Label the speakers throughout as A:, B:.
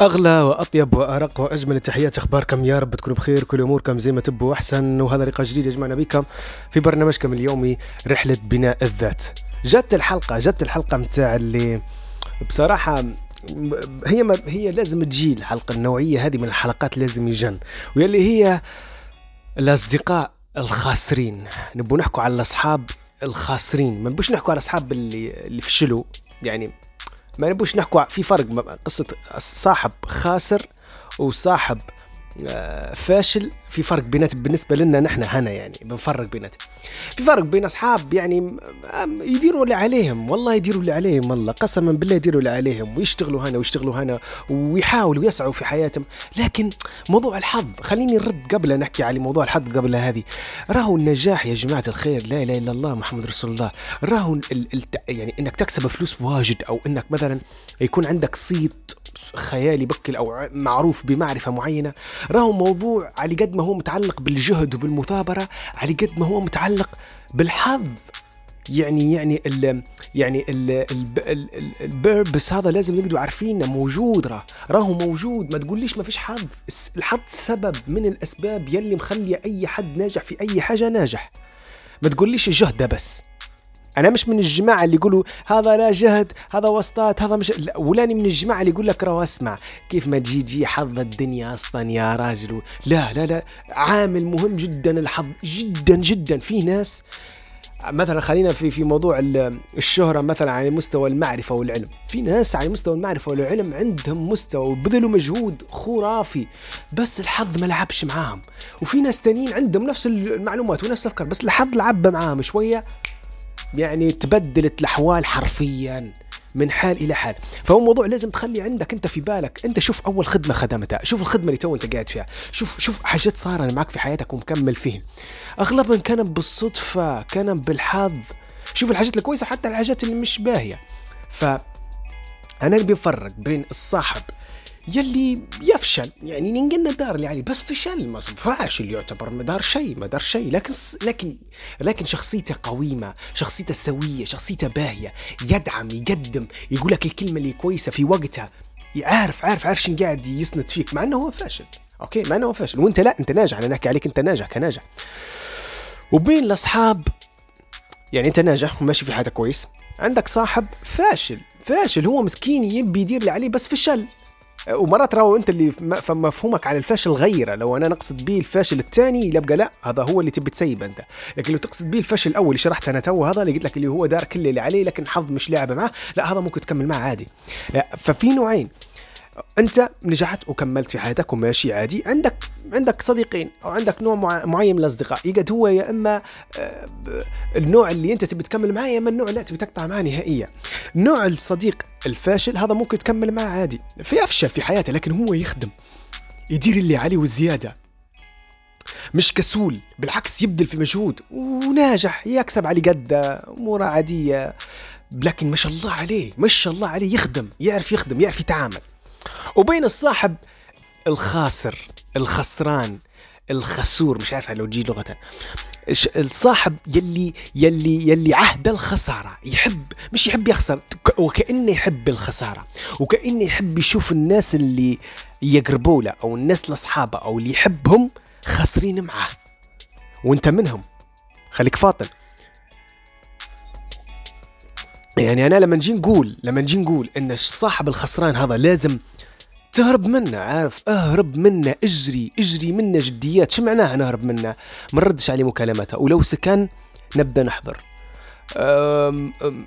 A: أغلى وأطيب وأرق وأجمل التحيات أخباركم يا رب تكونوا بخير كل أموركم زي ما تبوا احسن وهذا لقاء جديد يجمعنا بكم في برنامجكم اليومي رحلة بناء الذات. جت الحلقة جت الحلقة متاع اللي بصراحة هي ما هي لازم تجي الحلقة النوعية هذه من الحلقات لازم يجن. واللي هي الأصدقاء الخاسرين. نبو نحكوا على الأصحاب الخاسرين. ما نبوش نحكوا على الأصحاب اللي اللي فشلوا. يعني ما نبوش نحكوا في فرق قصة صاحب خاسر وصاحب آه، فاشل. في فرق بينات بالنسبة لنا نحن هنا يعني بنفرق بينات. في فرق بين أصحاب يعني يديروا اللي عليهم والله يديروا اللي عليهم والله قسما بالله يديروا اللي عليهم ويشتغلوا هنا ويشتغلوا هنا ويحاولوا يسعوا في حياتهم. لكن موضوع الحظ خليني نرد قبل نحكي على موضوع الحظ قبل هذه. راهو النجاح يا جماعة الخير لا إله إلا الله محمد رسول الله. راهو يعني إنك تكسب فلوس واجد أو إنك مثلا يكون عندك صيت خيالي بكل أو معروف بمعرفة معينة. راهو موضوع على قد ما هو متعلق بالجهد وبالمثابرة على قد ما هو متعلق بالحظ. يعني يعني ال يعني البيربس هذا لازم نقدروا عارفينه موجود راه. راهو موجود ما تقوليش ما فيش حظ؟ الحظ سبب من الأسباب يلي مخليه أي حد ناجح في أي حاجة ناجح. ما تقوليش الجهد بس؟ أنا مش من الجماعة اللي يقولوا هذا لا جهد هذا وسطات هذا مش لا ولاني من الجماعة اللي يقول لك راه أسمع كيف ما تجي جي حظ الدنيا أصلا يا راجل لا لا لا عامل مهم جدا الحظ جدا جدا في ناس مثلا خلينا في في موضوع الشهرة مثلا على مستوى المعرفة والعلم في ناس على مستوى المعرفة والعلم عندهم مستوى وبذلوا مجهود خرافي بس الحظ ما لعبش معاهم وفي ناس تانيين عندهم نفس المعلومات ونفس الأفكار بس الحظ لعب معاهم شوية يعني تبدلت الأحوال حرفيا من حال إلى حال. فهو موضوع لازم تخلي عندك أنت في بالك. أنت شوف أول خدمة خدمتها شوف الخدمة اللي تو أنت قاعد فيها شوف شوف حاجات صار معك في حياتك ومكمل فيهم اغلبها كان بالصدفة كان بالحظ. شوف الحاجات الكويسة حتى الحاجات اللي مش باهية. ف أنا اللي بفرق بين الصاحب يلي يفشل. يعني ننقلنا دار اللي عليه بس فشل ما فاشل يعتبر ما دار شيء ما دار شيء. لكن لكن لكن شخصيته قويمة شخصيته سوية شخصيته باهية يدعم يقدم يقول لك الكلمة اللي كويسة في وقتها. عارف عارف عارف شن قاعد يسند فيك مع إنه هو فاشل. أوكي؟ مع إنه هو فاشل. وأنت لا أنت ناجح أنا نحكي عليك أنت ناجح كناجح. وبين الأصحاب يعني أنت ناجح وماشي في حياتك كويس عندك صاحب فاشل. فاشل هو مسكين يبي يدير اللي عليه بس فشل. ومرات راهو انت اللي مفهومك على الفاشل غيره. لو أنا نقصد به الفاشل الثاني يبقى لا هذا هو اللي تبي تسيبه أنت. لكن لو تقصد به الفاشل الأول اللي شرحته أنا تو هذا اللي قلت لك اللي هو دار كل اللي عليه لكن حظ مش لاعبه معاه لا هذا ممكن تكمل معه عادي. لا ففي نوعين. أنت نجحت وكملت في حياتك وماشي عادي. عندك عندك صديقين أو عندك نوع معين من الأصدقاء. يقعد هو يا إما آه، النوع اللي أنت تبي تكمل معاه يا إما النوع لا تبي تقطع معاه نهائيا. نوع الصديق الفاشل هذا ممكن تكمل معاه عادي. في أفشل في حياته لكن هو يخدم يدير اللي عليه والزيادة. مش كسول بالعكس يبذل في مجهود وناجح يكسب على قدة أموره عادية لكن ما شاء الله عليه ما شاء الله عليه يخدم يعرف يخدم يعرف يتعامل. وبين الصاحب الخاسر الخسران الخسور مش عارف لو تجي لغة الصاحب يلي يلي يلي عهد الخسارة يحب مش يحب يخسر وكأنه يحب الخسارة وكأنه يحب يشوف الناس اللي يقربوا له أو الناس الأصحابه أو اللي يحبهم خاسرين معاه. وأنت منهم. خليك فاطن. يعني أنا لما نجي نقول لما نجي نقول إن صاحب الخسران هذا لازم تهرب منه عارف؟ اهرب منه اجري اجري منه جديات. شو معناها نهرب منه؟ ما نردش عليه مكالمته ولو سكن نبدأ نحضر. أم أم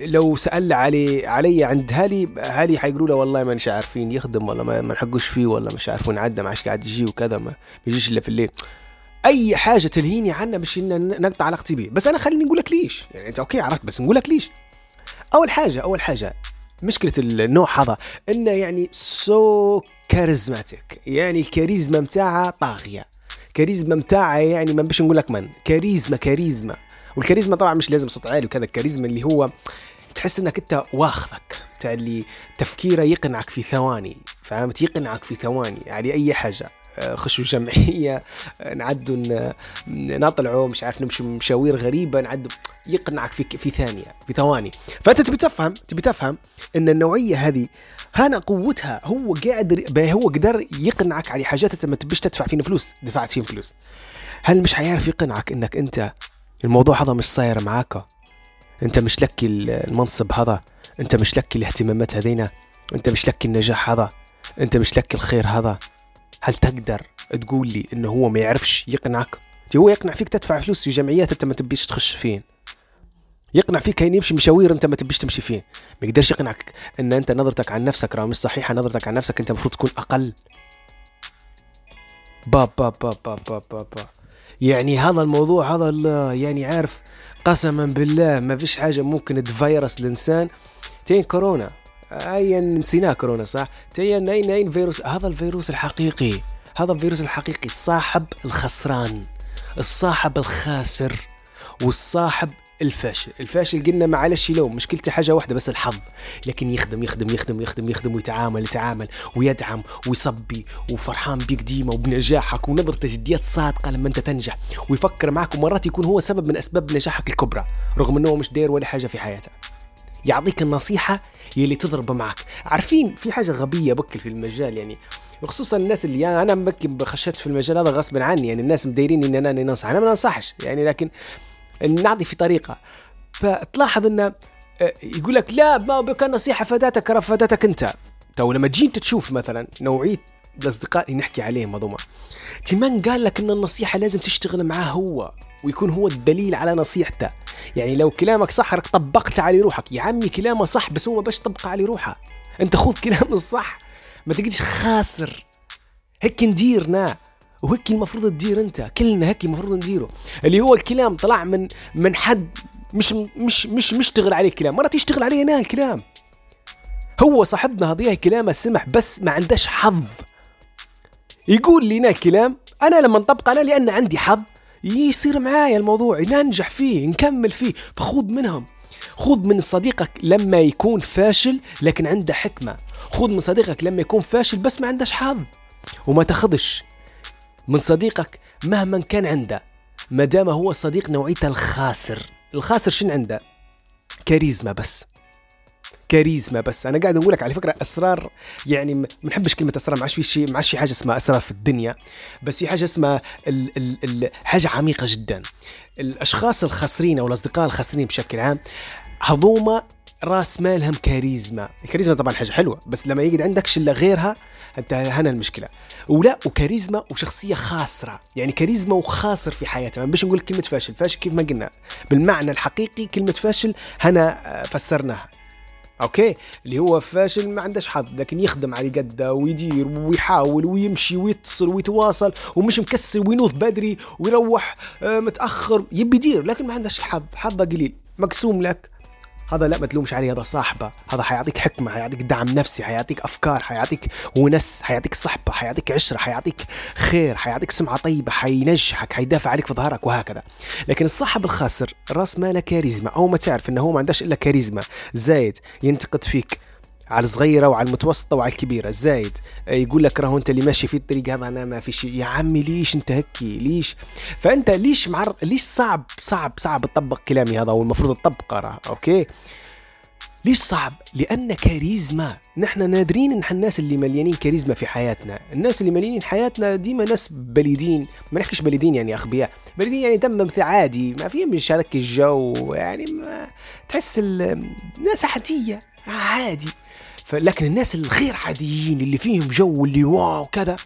A: لو سأل علي علي عند هالي هالي حيقولوا له والله ما مش عارفين يخدم ولا ما نحقوش فيه ولا مش عارفين عدى ما عادش قاعد يجي وكذا ما بيجيش إلا في الليل. أي حاجة تلهيني عنه إن نقطع علاقتي به بس أنا خليني نقول لك ليش؟ يعني أنت أوكي عرفت بس نقول لك ليش؟ أول حاجة أول حاجة مشكلة النوع هذا إنه يعني so charismatic يعني الكاريزما متاعها طاغية. كاريزما متاعها يعني ما بش نقول لك من كاريزما كاريزما. والكاريزما طبعا مش لازم صوت عالي وكذا الكاريزما اللي هو تحس إنك أنت واخذك تاع اللي تفكيره يقنعك في ثواني فهمت؟ يقنعك في ثواني على يعني أي حاجة. خشوا جمعية آه، نعدوا نطلعوا مش عارف نمشي مشاوير غريبة نعدوا. يقنعك في في ثانية في ثواني. فأنت تبي تفهم تبي تفهم إن النوعية هذه هنا قوتها هو قادر هو قدر يقنعك على حاجات أنت ما تبيش تدفع فينا فلوس دفعت فيهم فلوس. هل مش حيعرف يقنعك إنك أنت الموضوع هذا مش صاير معاك؟ أنت مش لك المنصب هذا؟ أنت مش لك الاهتمامات هذينا؟ أنت مش لك النجاح هذا؟ أنت مش لك الخير هذا؟ هل تقدر تقول لي إنه هو ما يعرفش؟ يقنعك. هو يقنع فيك تدفع فلوس في جمعيات أنت ما تبيش تخش فين. يقنع فيك كاين يمشي مشاوير أنت ما تبيش تمشي فين. ما يقدرش يقنعك إن أنت نظرتك عن نفسك راه مش صحيحة نظرتك عن نفسك أنت المفروض تكون أقل. باب باب باب باب باب باب, باب. يعني هذا الموضوع هذا يعني عارف قسما بالله ما فيش حاجة ممكن تفيرس الإنسان. تين كورونا. اي نسيناه كورونا صح؟ تين اين اين فيروس هذا الفيروس الحقيقي هذا الفيروس الحقيقي الصاحب الخسران الصاحب الخاسر والصاحب الفاشل. الفاشل قلنا معلش لو مشكلته حاجة واحدة بس الحظ. لكن يخدم يخدم يخدم يخدم يخدم ويتعامل يتعامل ويدعم ويصبي وفرحان بيك ديما وبنجاحك ونظرته جديات صادقة لما انت تنجح. ويفكر معك ومرات يكون هو سبب من أسباب نجاحك الكبرى رغم إنه مش داير ولا حاجة في حياته. يعطيك النصيحة يلي تضرب معك. عارفين في حاجة غبية بكل في المجال يعني وخصوصا الناس اللي يعني أنا ممكن خشيت في المجال هذا غصبا عني يعني الناس مدايرين إني أنا ننصح أنا ما ننصحش يعني لكن نعطي في طريقة. فتلاحظ انه آه، يقول لك لا ما كان نصيحة فادتك راه فادتك أنت. تو لما تجي انت تشوف مثلا نوعية الأصدقاء اللي نحكي عليهم هذوما. تمان قال لك إن النصيحة لازم تشتغل معاه هو ويكون هو الدليل على نصيحته. يعني لو كلامك صح راك طبقت على روحك. يا عمي كلامه صح بس هو باش طبقه على روحه. أنت خذ كلام الصح ما تقعدش خاسر. هيك نديرنا وهيك المفروض تدير أنت. كلنا هيك المفروض نديره. اللي هو الكلام طلع من من حد مش مش مش مشتغل عليه كلام مرات يشتغل عليه أنا الكلام. هو صاحبنا هذيه كلامه سمح بس ما عندهش حظ. يقول لي الكلام أنا لما نطبق أنا لأن عندي حظ يصير معايا الموضوع ننجح فيه نكمل فيه فخذ منهم. خذ من صديقك لما يكون فاشل لكن عنده حكمة. خذ من صديقك لما يكون فاشل بس ما عندهش حظ. وما تاخذش من صديقك مهما كان عنده ما دام هو صديق نوعيته الخاسر. الخاسر شن عنده؟ كاريزما بس. كاريزما بس. أنا قاعد أقول لك على فكرة أسرار يعني ما نحبش كلمة أسرار ما عادش في شيء ما عادش في حاجة اسمها أسرار في الدنيا بس في حاجة اسمها ال ال ال حاجة عميقة جدا. الأشخاص الخاسرين أو الأصدقاء الخاسرين بشكل عام هذوما راس مالهم كاريزما. الكاريزما طبعا حاجة حلوة بس لما يقعد عندك شلة غيرها أنت هنا المشكلة. ولا وكاريزما وشخصية خاسرة. يعني كاريزما وخاسر في حياته ما باش نقول كلمة فاشل فاشل كيف ما قلنا. بالمعنى الحقيقي كلمة فاشل هنا فسرناها. okay؟ اللي هو فاشل ما عندهش حظ لكن يخدم على قده ويدير ويحاول ويمشي ويتصل ويتواصل ومش مكسل وينوض بدري ويروح آه، متأخر يبي يدير لكن ما عندهش حظ حظه قليل مقسوم لك. هذا لا ما تلومش عليه هذا صاحبه هذا حيعطيك حكمة حيعطيك دعم نفسي حيعطيك أفكار حيعطيك ونس حيعطيك صحبة حيعطيك عشرة حيعطيك خير حيعطيك سمعة طيبة حينجحك حيدافع عليك في ظهرك وهكذا. لكن الصاحب الخاسر راس ماله كاريزما أو ما تعرف إنه هو ما عندهش إلا كاريزما زايد ينتقد فيك. على الصغيرة وعلى المتوسطة وعلى الكبيرة. زايد يقول لك راهو انت اللي ماشي في الطريق هذا أنا ما في شيء. يا عمي ليش انت هكي؟ ليش؟ فأنت ليش معر ليش صعب صعب صعب تطبق كلامي هذا والمفروض تطبقه راه okay؟ ليش صعب؟ لأن كاريزما نحن نادرين إن الناس اللي مليانين كاريزما في حياتنا. الناس اللي مليانين حياتنا ديما ناس بليدين. ما نحكيش بليدين يعني أغبياء بليدين يعني دم عادي ما في مش هذاك الجو. يعني ما تحس الناس عادية عادي. لكن الناس الغير عاديين اللي فيهم جو اللي wow كذا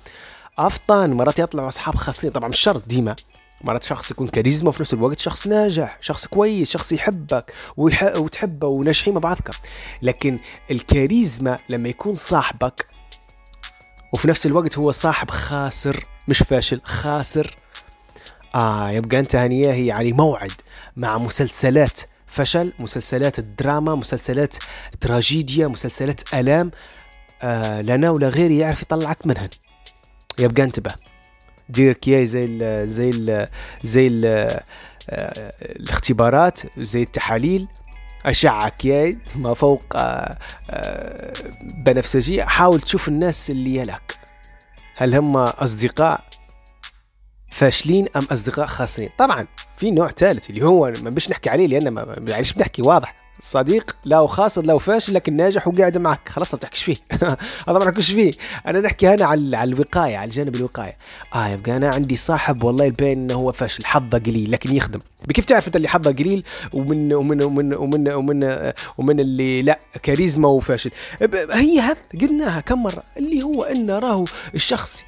A: افطان مرات يطلعوا أصحاب خاسرين طبعا مش شرط ديما مرات شخص يكون كاريزما وفي نفس الوقت شخص ناجح شخص كويس شخص يحبك. وتحبه وناجحين مع بعضكم لكن الكاريزما لما يكون صاحبك وفي نفس الوقت هو صاحب خاسر مش فاشل خاسر آه يبقى أنت هنية هي على موعد مع مسلسلات فشل مسلسلات الدراما مسلسلات تراجيديا مسلسلات ألام آه لنا ولا غيري يعرف يطلعك منهن يبقى انتبه. دير كياي زي ال زي ال زي ال آه، الاختبارات زي التحاليل. أشعة كياي ما فوق آه، آه، بنفسجية حاول تشوف الناس اللي يلك هل هم أصدقاء فاشلين أم أصدقاء خاسرين؟ طبعا. في نوع ثالث اللي هو ما بش نحكي عليه لأن ما معلش بنحكي واضح. صديق لا خاسر لا فاشل لكن ناجح وقاعد معك. خلاص ما تحكيش فيه. هذا ما نحكيش فيه. أنا نحكي هنا على على الوقاية على الجانب الوقاية. آه يبقى أنا عندي صاحب والله يبين إنه هو فاشل حظه قليل لكن يخدم. بكيف تعرف أنت اللي حظه قليل؟ ومن ومن ومن ومن ومن, ومن اللي لا كاريزما وفاشل. هي هذ قلناها كم مرة. اللي هو انه راهو الشخص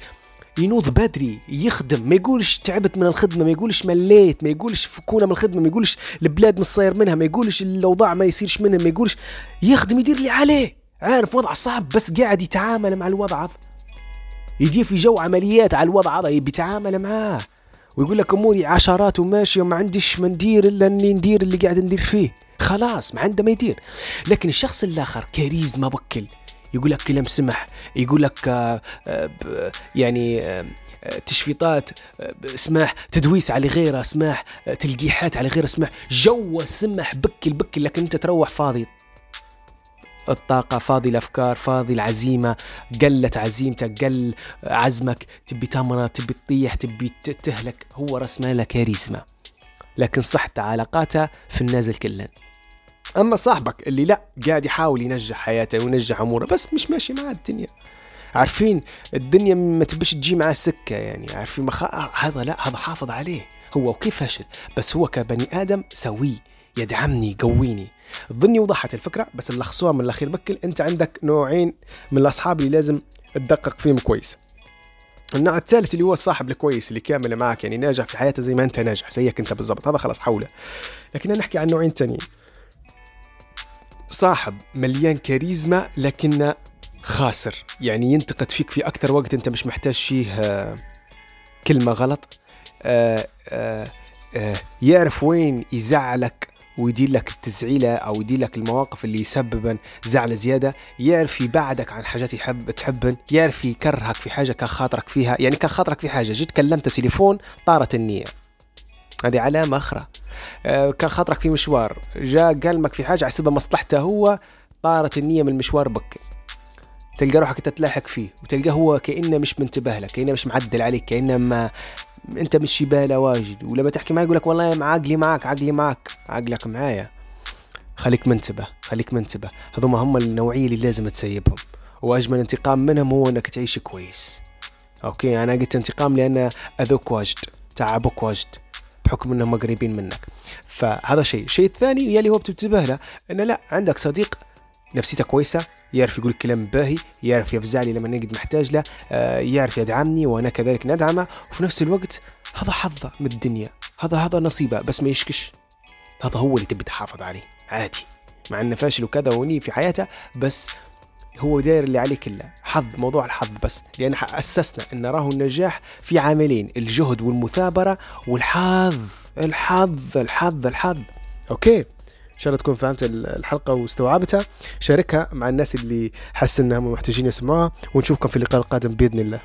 A: ينوض بدري يخدم ما يقولش تعبت من الخدمة ما يقولش مليت ما يقولش فكونا من الخدمة ما يقولش البلاد مش صاير منها ما يقولش الأوضاع ما يصيرش منها ما يقولش يخدم يدير اللي عليه. عارف وضع صعب بس قاعد يتعامل مع الوضع. يجي في جو عمليات على الوضع هذا بيتعامل معاه. ويقول لك أموري عشرات وماشيه وما عنديش ما ندير إلا إني ندير اللي قاعد ندير فيه. خلاص ما عنده ما يدير. لكن الشخص الآخر كاريزما بكل يقول لك كلام سمح يقول لك آه، آه، يعني آه، تشفيطات سماح تدويس على غيره سماح تلقيحات على غيره سماح جو سمح بكل بكل لكن أنت تروح فاضي. الطاقة فاضي الأفكار فاضي العزيمة قلت عزيمتك قل عزمك تبي تمرة تبي تطيح تبي تهلك هو راس مالك كاريزما لكن صحته علاقاته في النازل كلن. أما صاحبك اللي لا قاعد يحاول ينجح حياته وينجح أموره بس مش ماشي مع الدنيا. عارفين؟ الدنيا ما تبش تجي معاه سكة يعني عارفين؟ مخ... هذا لا هذا حافظ عليه. هو وكيف فاشل بس هو كبني آدم سوي يدعمني يقويني. ظني وضحت الفكرة بس اللي خصوها من الأخير بكل أنت عندك نوعين من الأصحاب اللي لازم تدقق فيهم كويس. النوع الثالث اللي هو الصاحب الكويس اللي كامل معك يعني ناجح في حياته زي ما أنت ناجح زيك أنت بالضبط. هذا خلاص حوله. لكن نحكي عن نوعين ثانيين صاحب مليان كاريزما لكنه خاسر. يعني ينتقد فيك في أكثر وقت أنت مش محتاج فيه آه، كلمة غلط. آه، آه، يعرف وين يزعلك ويدير لك التزعيلة أو يدير لك المواقف اللي يسببا زعل زيادة. يعرف يبعدك عن حاجات يحب تحبن. يعرف يكرهك في حاجة كان خاطرك فيها. يعني كان خاطرك في حاجة. جيت كلمت تليفون طارت النية. هذه علامة أخرى. كان خاطرك في مشوار. جاء قلمك في حاجة حسبها مصلحته هو طارت النية من المشوار بك. تلقى روحك تتلاحق فيه وتلقاه هو كأنه مش منتبه لك كأنه مش معدل عليك كأنه ما أنت مش في باله واجد. ولما تحكي معاه يقول لك والله عقلي معك عقلي معك عقلك معايا. خليك منتبه خليك منتبه. هذوما هم النوعية اللي لازم تسيبهم. وأجمل انتقام منهم هو إنك تعيش كويس. أوكي أنا قلت انتقام لأن اذوك واجد تعبك واجد. بحكم إنهم قريبين منك. فهذا شيء. الشيء الثاني يلي هو بتنتبه له إنه لا عندك صديق نفسيته كويسة يعرف يقول كلام باهي يعرف يفزع لي لما نجد محتاج له آه يعرف يدعمني وأنا كذلك ندعمه. وفي نفس الوقت هذا حظه من الدنيا. هذا هذا نصيبه بس ما يشكش. هذا هو اللي تبي تحافظ عليه. عادي. مع إنه فاشل وكذا وني في حياته بس هو داير اللي عليه كله حظ موضوع الحظ بس. لأن أسسنا إن راهو النجاح في عاملين الجهد والمثابرة والحظ. الحظ الحظ الحظ. أوكي. إن شاء الله تكون فهمت الحلقة واستوعبتها. شاركها مع الناس اللي حس إنهم محتاجين يسمعوها. ونشوفكم في اللقاء القادم بإذن الله.